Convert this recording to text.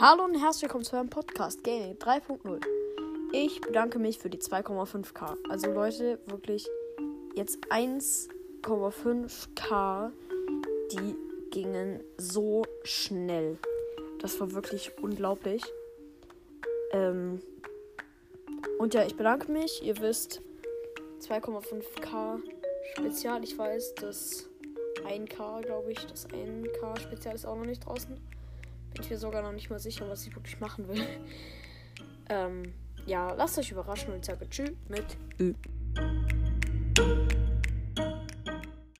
Hallo und herzlich willkommen zu eurem Podcast Gaming 3.0. Ich bedanke mich für die 2,5k. Also Leute, wirklich jetzt 1,5k, die gingen so schnell. Das war wirklich unglaublich. Ähm und ja, ich bedanke mich. Ihr wisst, 2,5k Spezial. Ich weiß, dass 1k, glaube ich, das 1k Spezial ist auch noch nicht draußen. Bin ich mir sogar noch nicht mal sicher, was ich wirklich machen will. ähm, ja, lasst euch überraschen und sage Tschüss mit Ü.